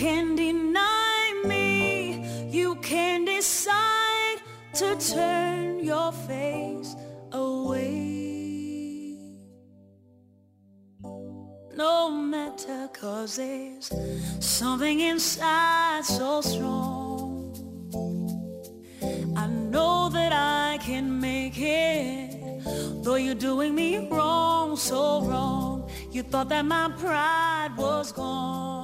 can deny me. You can decide to turn your face away. No matter, cause there's something inside so strong. I know that I can make it, though you're doing me wrong, so wrong. You thought that my pride was gone.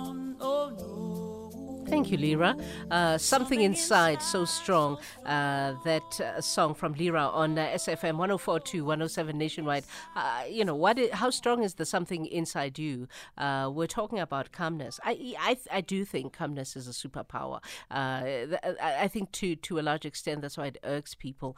Thank you, Lira. Uh, something inside so strong. Uh, that uh, song from Lira on uh, SAFM 104.2, 107 nationwide. Uh, you know, what? Is, how strong is the something inside you? Uh, we're talking about calmness. I, I, I do think calmness is a superpower. I think to to a large extent that's why it irks people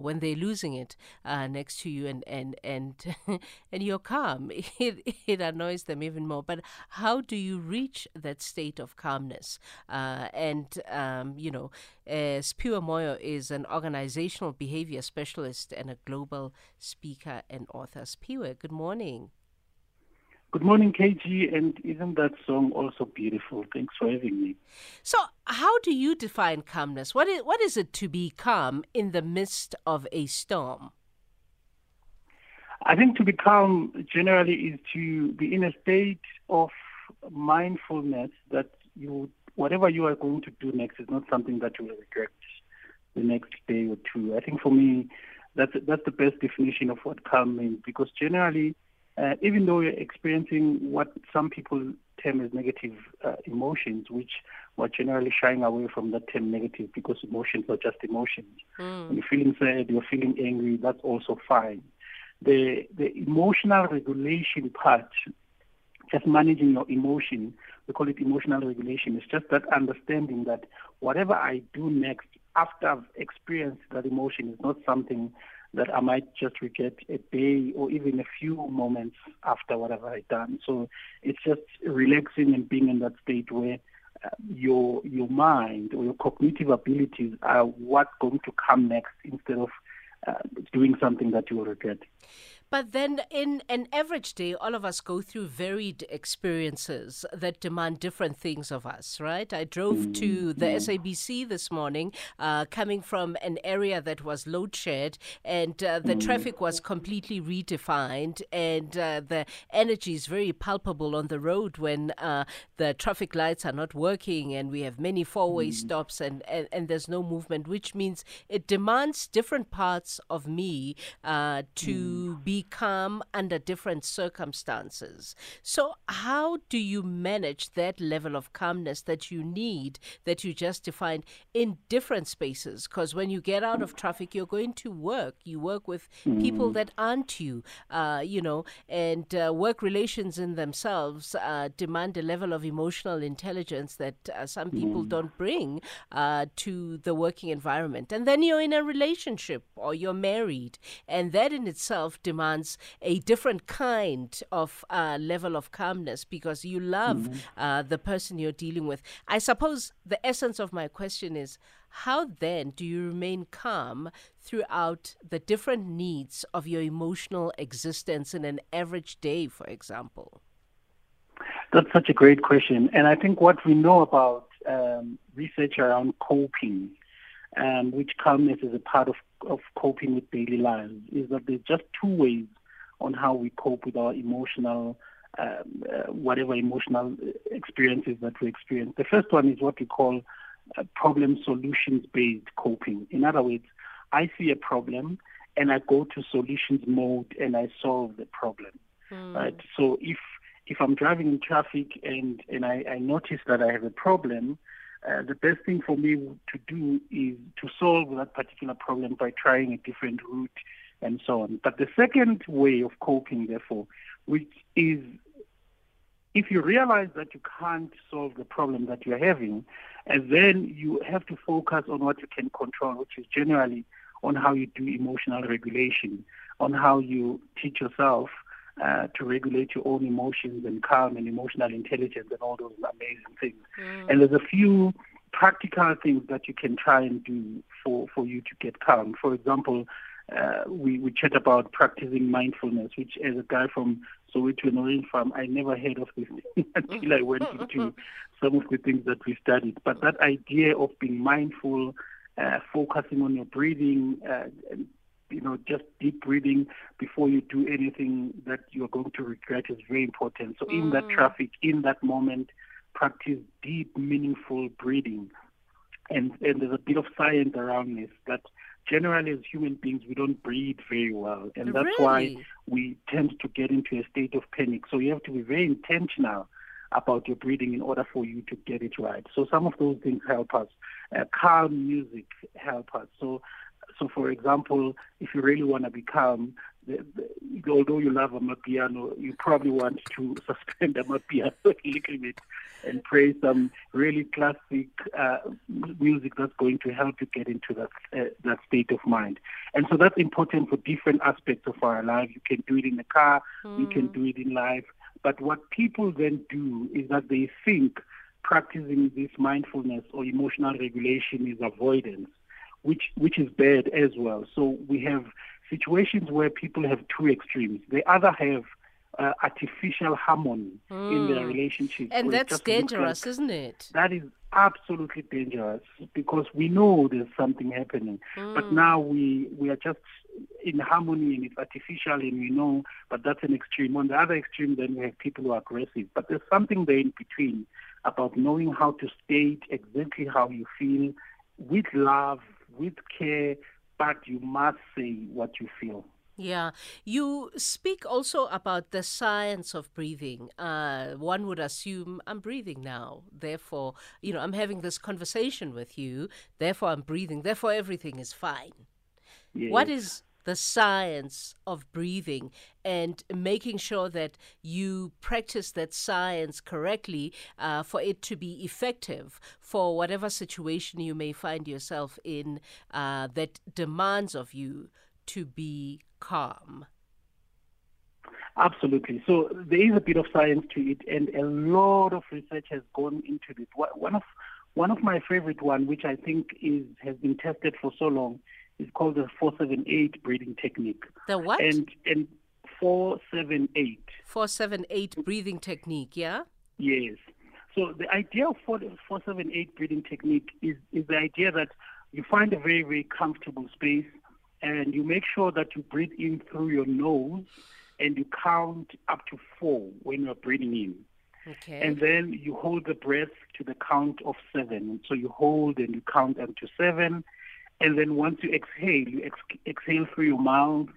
when they're losing it next to you and and and and you're calm. It it annoys them even more. But how do you reach that state of calmness? Uh, and, um, you know, uh, Siphiwe Moyo is an organizational behavior specialist and a global speaker and author. Siphiwe, good morning. Good morning, KG. And isn't that song also beautiful? Thanks for having me. So, how do you define calmness? What is, what is it to be calm in the midst of a storm? I think to be calm generally is to be in a state of mindfulness that you whatever you are going to do next is not something that you will regret the next day or two. I think for me, that's that's the best definition of what calm means because generally, uh, even though you're experiencing what some people term as negative uh, emotions, which we're generally shying away from that term negative because emotions are just emotions. Mm. When you're feeling sad, you're feeling angry, that's also fine. The the emotional regulation part, just managing your emotion, we call it emotional regulation. It's just that understanding that whatever I do next after I've experienced that emotion is not something that I might just regret a day or even a few moments after whatever I've done. So it's just relaxing and being in that state where uh, your your mind or your cognitive abilities are what's going to come next instead of uh, doing something that you will regret. But then, in an average day, all of us go through varied experiences that demand different things of us, right? I drove to the SABC this morning, uh, coming from an area that was load shed, and uh, the traffic was completely redefined, and uh, the energy is very palpable on the road when uh, the traffic lights are not working, and we have many four way stops, and, and, and there's no movement, which means it demands different parts of me uh, to be calm under different circumstances. So, how do you manage that level of calmness that you need, that you just defined in different spaces? Because when you get out of traffic, you're going to work. You work with people that aren't you, uh, you know, and uh, work relations in themselves uh, demand a level of emotional intelligence that uh, some people don't bring uh, to the working environment. And then you're in a relationship or you're married, and that in itself demands demands a different kind of uh, level of calmness because you love mm-hmm. uh, the person you're dealing with. I suppose the essence of my question is how then do you remain calm throughout the different needs of your emotional existence in an average day, for example? That's such a great question. And I think what we know about um, research around coping um, which calmness is a part of, of coping with daily lives, is that there's just two ways on how we cope with our emotional, um, uh, whatever emotional experiences that we experience. The first one is what we call uh, problem solutions based coping. In other words, I see a problem and I go to solutions mode and I solve the problem. Mm. Right. So if if I'm driving in traffic and and I, I notice that I have a problem, uh, the best thing for me to do is to solve that particular problem by trying a different route and so on. But the second way of coping, therefore, which is if you realize that you can't solve the problem that you're having, and then you have to focus on what you can control, which is generally on how you do emotional regulation, on how you teach yourself uh, to regulate your own emotions and calm and emotional intelligence and all those amazing things. Mm. And there's a few practical things that you can try and do for, for you to get calm. For example, uh, we, we chat about practicing mindfulness, which as a guy from Soweto Orange Farm, I never heard of this thing until I went into some of the things that we studied. But that idea of being mindful, uh, focusing on your breathing, uh, and, you know, just deep breathing before you do anything that you're going to regret is very important. So, in that traffic, in that moment, practice deep, meaningful breathing. And, and there's a bit of science around this that generally as human beings we don't breathe very well and that's Really? why we tend to get into a state of panic so you have to be very intentional about your breathing in order for you to get it right so some of those things help us uh, calm music help us so so for example if you really want to become, the, the, although you love amapiano, you probably want to suspend amapiano a little bit and play some really classic uh, music that's going to help you get into that uh, that state of mind. And so that's important for different aspects of our life. You can do it in the car, you can do it in life. But what people then do is that they think practicing this mindfulness or emotional regulation is avoidance, which which is bad as well. So we have situations where people have two extremes. They either have uh, artificial harmony in their relationship, And that's dangerous, like- isn't it? that is absolutely dangerous because we know there's something happening, Hmm. but now we we are just in harmony and it's artificial and we know, but that's an extreme. On the other extreme, then we have people who are aggressive, but there's something there in between about knowing how to state exactly how you feel with love, with care, but you must say what you feel. Yeah. You speak also about the science of breathing. Uh, one would assume I'm breathing now. Therefore, you know, I'm having this conversation with you. Therefore, I'm breathing. Therefore, everything is fine. What Yes. is the science of breathing and making sure that you practice that science correctly uh, for it to be effective for whatever situation you may find yourself in uh, that demands of you to be calm? Absolutely. So there is a bit of science to it, and a lot of research has gone into this. One of one of my favorite one, which I think is has been tested for so long, is called the four seven eight breathing technique. The what? And and four seven eight. Four seven eight breathing technique, yeah? Yes. So the idea of four four seven eight breathing technique is is the idea that you find a very very comfortable space, and you make sure that you breathe in through your nose, and you count up to four when you're breathing in. Okay. And then you hold the breath to the count of seven. So you hold and you count up to seven. And then once you exhale, you ex- exhale through your mouth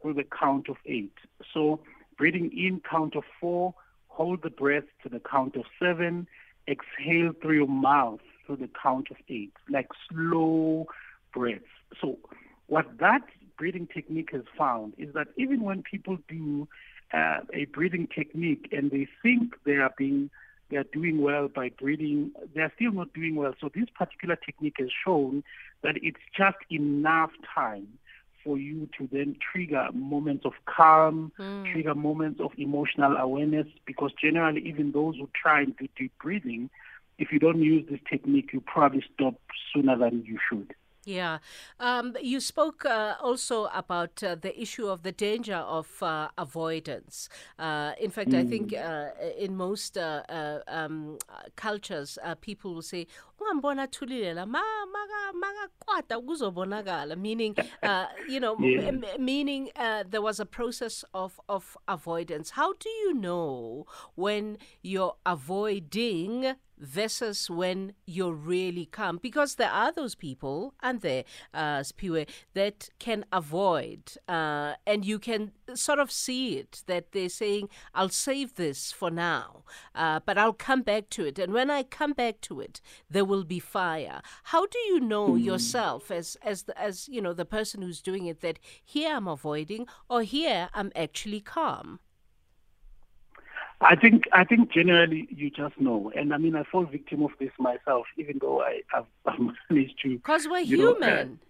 through the count of eight. So breathing in, count of four, hold the breath to the count of seven, exhale through your mouth through the count of eight, like slow breaths. So what that breathing technique has found is that even when people do uh, a breathing technique and they think they are being they are doing well by breathing, they are still not doing well. So this particular technique has shown that it's just enough time for you to then trigger moments of calm, hmm. trigger moments of emotional awareness, because generally even those who try and do deep breathing, if you don't use this technique, you probably stop sooner than you should. Yeah. Um, you spoke uh, also about uh, the issue of the danger of uh, avoidance. Uh, in fact, I think uh, in most uh, um, cultures, uh, people will say, "Ungambona athulile la, ma- maka- makakwata kuzobonakala," meaning, uh, you know, Yeah. m- meaning uh, there was a process of, of avoidance. How do you know when you're avoiding versus when you're really calm? Because there are those people, and there, uh, Spiwe, that can avoid, uh, and you can sort of see it that they're saying, "I'll save this for now, uh, but I'll come back to it." And when I come back to it, there will be fire. How do you know yourself, as as the, as you know, the person who's doing it, that here I'm avoiding, or here I'm actually calm? I think I think generally you just know, and I mean I fall victim of this myself, even though I, I've, I've managed to. Because we're you know, uh, human.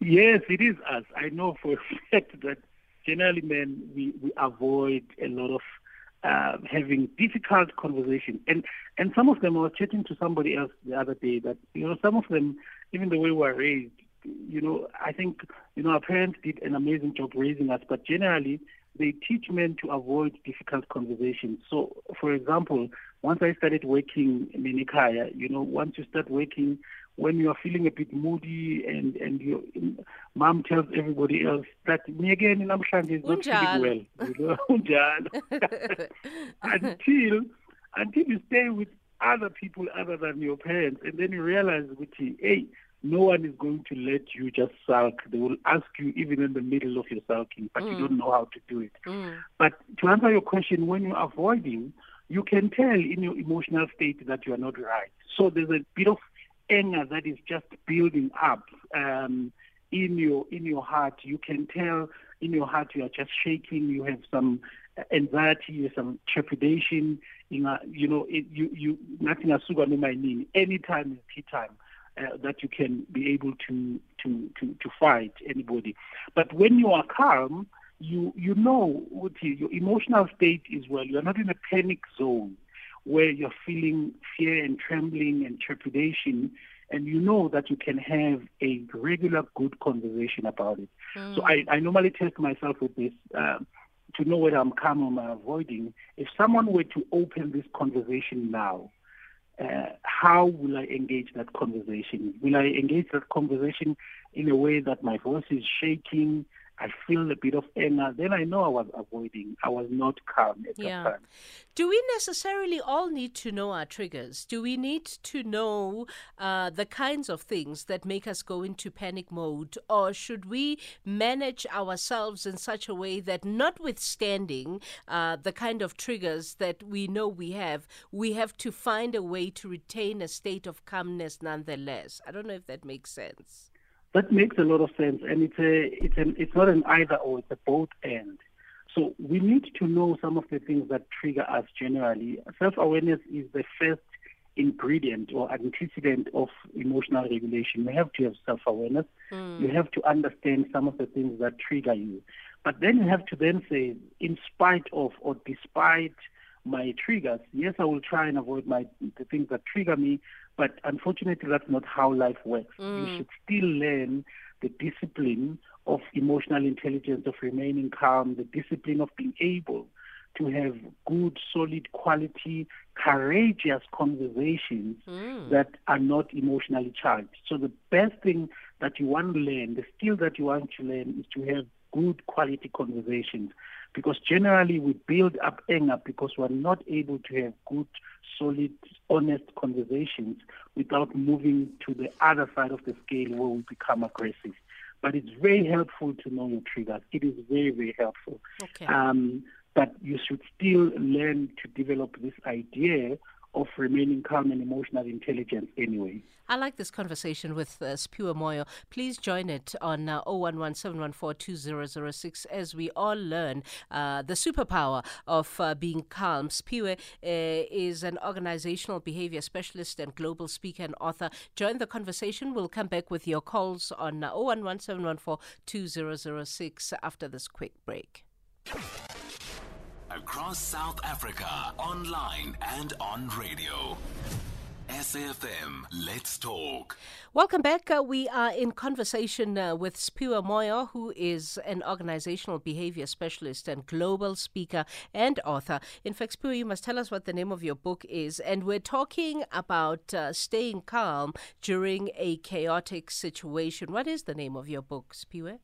Yes, it is us. I know for a fact that generally, men, we, we avoid a lot of uh, having difficult conversation, and and some of them I was chatting to somebody else the other day that you know some of them, even the way we were raised, you know, I think you know our parents did an amazing job raising us, but generally they teach men to avoid difficult conversations. So, for example, once I started working in Minikaya, you know, once you start working, when you are feeling a bit moody and and your mom tells everybody else that me again in namhlanje is not feeling well, you know, until until you stay with other people other than your parents, and then you realize, hey, no one is going to let you just sulk. They will ask you even in the middle of your sulking, but mm. you don't know how to do it. Mm. But to answer your question, when you're avoiding, you can tell in your emotional state that you are not right. So there's a bit of anger that is just building up um, in your in your heart. You can tell in your heart you are just shaking. You have some anxiety, some trepidation. You know, you know, it, you you nothing sugar no my name. Anytime is tea time. Uh, that you can be able to, to, to, to fight anybody. But when you are calm, you, you know what your emotional state is well. You're not in a panic zone where you're feeling fear and trembling and trepidation and you know that you can have a regular good conversation about it. Mm. So I, I normally test myself with this um, to know whether I'm calm or I'm avoiding. If someone were to open this conversation now, uh, how will I engage that conversation? Will I engage that conversation in a way that my voice is shaking? I feel a bit of anger. Then I know I was avoiding. I was not calm at yeah. that time. Do we necessarily all need to know our triggers? Do we need to know uh, the kinds of things that make us go into panic mode? Or should we manage ourselves in such a way that, notwithstanding uh, the kind of triggers that we know we have, we have to find a way to retain a state of calmness nonetheless? I don't know if that makes sense. That makes a lot of sense, and it's a it's an it's not an either or, it's a both and. So we need to know some of the things that trigger us generally. Self-awareness is the first ingredient or antecedent of emotional regulation. You have to have self-awareness. Mm. You have to understand some of the things that trigger you. But then you have to then say, in spite of or despite my triggers, yes, I will try and avoid my the things that trigger me, but unfortunately, that's not how life works. Mm. You should still learn the discipline of emotional intelligence, of remaining calm, the discipline of being able to have good, solid, quality, courageous conversations mm. that are not emotionally charged. So the best thing that you want to learn, the skill that you want to learn is to have good quality conversations because generally we build up anger because we're not able to have good, solid, honest conversations without moving to the other side of the scale where we become aggressive. But it's very helpful to know your triggers. It is very, very helpful. Okay. Um, but you should still learn to develop this idea of remaining calm and emotional intelligence anyway. I like this conversation with uh, Siphiwe Moyo. Please join it on uh, 0117142006 as we all learn uh, the superpower of uh, being calm. Siphiwe uh, is an organizational behavior specialist and global speaker and author. Join the conversation. We'll come back with your calls on uh, 0117142006 after this quick break across South Africa, online and on radio. SAFM, let's talk. Welcome back. Uh, we are in conversation uh, with Siphiwe Moyo, who is an organizational behavior specialist and global speaker and author. In fact, Siphiwe, you must tell us what the name of your book is. And we're talking about uh, staying calm during a chaotic situation. What is the name of your book, Siphiwe?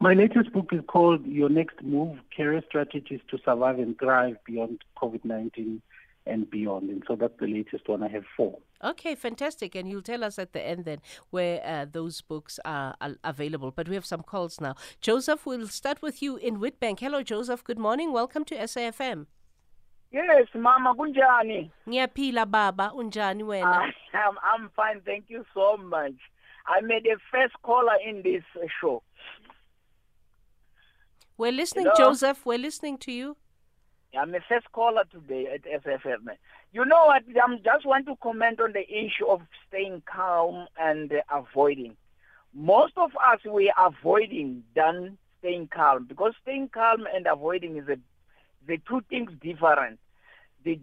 My latest book is called Your Next Move Career Strategies to Survive and Thrive Beyond COVID 19 and Beyond. And so that's the latest one. I have four. Okay, fantastic. And you'll tell us at the end then where uh, those books are, are, available. But we have some calls now. Joseph, we'll start with you in Witbank. Hello, Joseph. Good morning. Welcome to SAFM. Yes, Mama, kunjani? Ngiyaphila baba, unjani wena? I'm, I'm fine, thank you so much. I made a first caller in this show. We're listening, Hello? Joseph. We're listening to you. I'm a first caller today at SAFM. You know what? I just want to comment on the issue of staying calm and uh, avoiding. Most of us we are avoiding than staying calm because staying calm and avoiding is a the two things different. The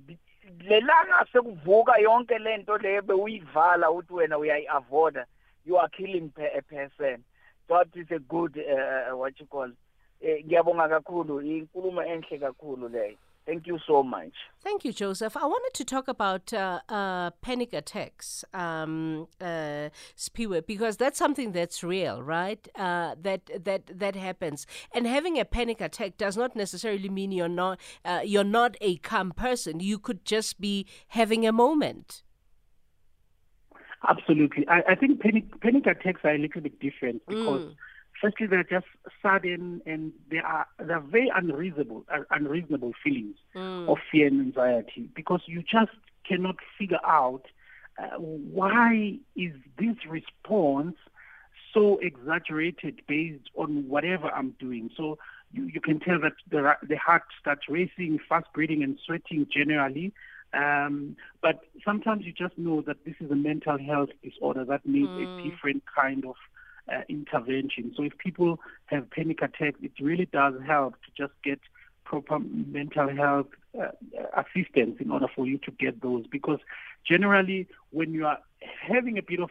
lelanga sekuvuka yonke lento le bewuyivala uthi wena uyayiavoida you are killing a person that is a good uh, what you call ngiyabonga kakhulu inkulumo enhle kakhulu leyo thank you so much Thank you, Joseph. I wanted to talk about uh, uh, panic attacks, um, uh, Spiwe, because that's something that's real, right? Uh, that that that happens, and having a panic attack does not necessarily mean you're not uh, you're not a calm person. You could just be having a moment. Absolutely. I, I think panic, panic attacks are a little bit different because Mm. Firstly they're just sudden and they are they're very unreasonable uh, unreasonable feelings Mm. of fear and anxiety because you just cannot figure out uh, why is this response so exaggerated based on whatever I'm doing. So you, you can tell that the, the heart starts racing, fast breathing and sweating generally. Um, but sometimes you just know that this is a mental health disorder that needs Mm. a different kind of uh, intervention. So if people have panic attacks, it really does help to just get proper mental health uh, assistance in order for you to get those. Because generally, when you are having a bit of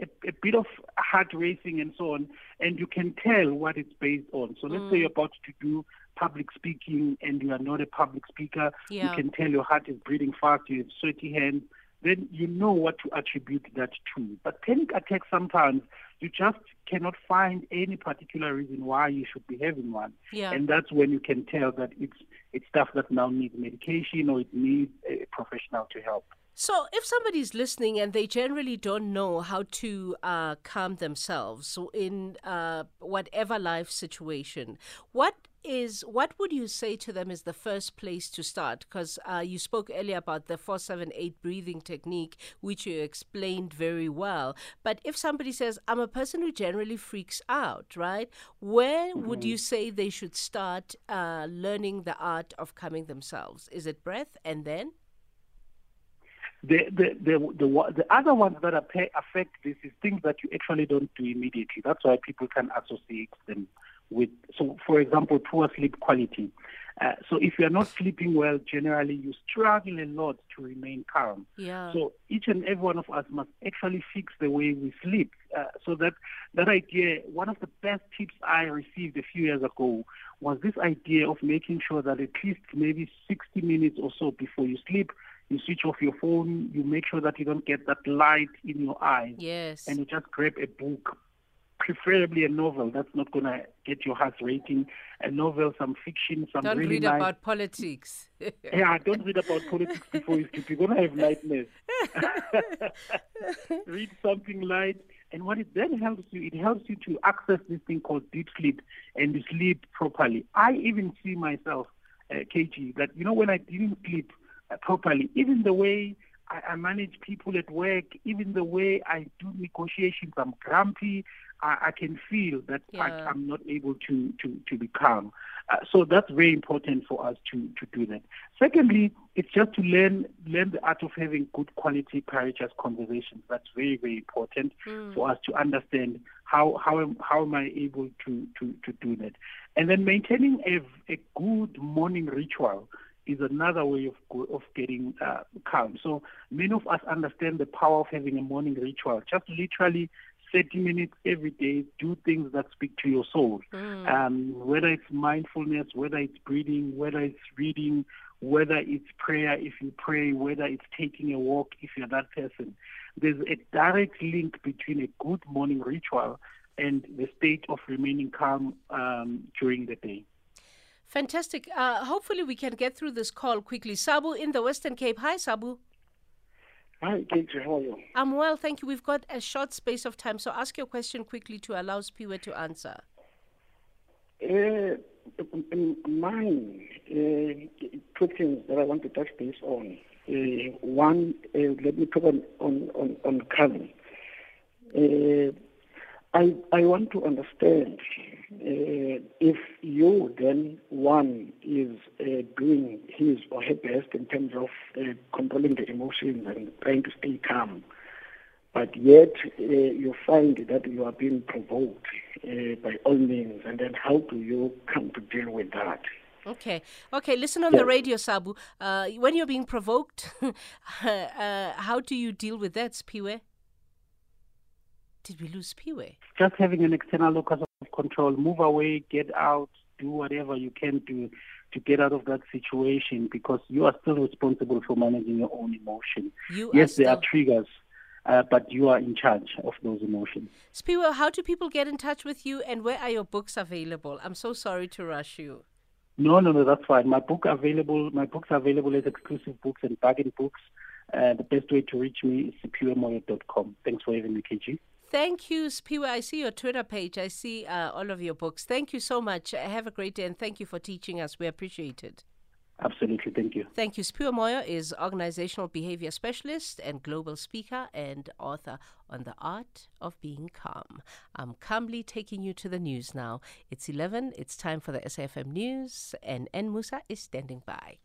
a, a bit of heart racing and so on, and you can tell what it's based on. So let's say you're about to do public speaking and you are not a public speaker, Yeah. you can tell your heart is beating fast, you have sweaty hands, then you know what to attribute that to. But panic attacks sometimes you just cannot find any particular reason why you should be having one. Yeah. And that's when you can tell that it's it's stuff that now needs medication or it needs a professional to help. So, if somebody's listening and they generally don't know how to uh, calm themselves in uh, whatever life situation, what is what would you say to them is the first place to start? Because uh, you spoke earlier about the four seven eight breathing technique, which you explained very well. But if somebody says, "I'm a person who generally freaks out," right? Where would you say they should start uh, learning the art of calming themselves? Is it breath and then? The the the the, the other ones that affect this is things that you actually don't do immediately. That's why people can associate them with. So, for example, poor sleep quality. Uh, so, if you are not sleeping well, generally you struggle a lot to remain calm. Yeah. So each and every one of us must actually fix the way we sleep. Uh, so that that idea, one of the best tips I received a few years ago was this idea of making sure that at least maybe 60 minutes or so before you sleep, you switch off your phone, you make sure that you don't get that light in your eyes, yes. and you just grab a book, preferably a novel that's not going to get your heart rating, a novel, some fiction, some Don't really read nice about politics. yeah, don't read about politics before you sleep. You're gonna have nightmares. read something light, and what it then helps you, it helps you to access this thing called deep sleep, and sleep properly. I even see myself, uh, KG, that you know when I didn't sleep uh, properly, even the way I, I manage people at work, even the way I do negotiations, I'm grumpy. I, I can feel that I, Yeah. I'm not able to to to be calm. Uh, so that's very important for us to to do that. Secondly, it's just to learn learn the art of having good quality courageous conversations. That's very very important for us to understand how how am, how am I able to to to do that, and then maintaining a a good morning ritual is another way of of getting uh, calm. So many of us understand the power of having a morning ritual. Just literally 30 minutes every day, do things that speak to your soul. Um, whether it's mindfulness, whether it's breathing, whether it's reading, whether it's prayer if you pray, whether it's taking a walk if you're that person. There's a direct link between a good morning ritual and the state of remaining calm um, during the day. Fantastic. Uh, hopefully, we can get through this call quickly. Sabu in the Western Cape. Hi, Sabu. Hi, Kate, how are you? I'm well, thank you. We've got a short space of time, so ask your question quickly to allow Spiwe to answer. Uh, mine, uh, two things that I want to touch base on. Uh, one, uh, let me talk on, on, on, on. Uh, I, I want to understand uh, if you then, one, is uh, doing his or her best in terms of uh, controlling the emotions and trying to stay calm. but yet uh, you find that you are being provoked uh, by all means, and then how do you come to deal with that? Okay, okay. Listen on the radio, Sabu. Uh, when you're being provoked, uh, how do you deal with that, Spiwe? Did we lose Spiwe? Just having an external locus of control, move away, get out, do whatever you can do to get out of that situation because you are still responsible for managing your own emotion. You yes, are still... there are triggers, uh, but you are in charge of those emotions. Spiwa, how do people get in touch with you and where are your books available? I'm so sorry to rush you. No, no, no, that's fine. My book available. My books are available as exclusive books and bargain books. Uh, the best way to reach me is siphiwemoyo.com. Thanks for having me, KG. Thank you, Spiwa. I see your Twitter page. I see uh, all of your books. Thank you so much. Have a great day and thank you for teaching us. We appreciate it. Absolutely. Thank you. Thank you. Spiwa Moyo is organizational behavior specialist and global speaker and author on the art of being calm. I'm calmly taking you to the news now. It's 11. It's time for the SAFM news, and Nomusa is standing by.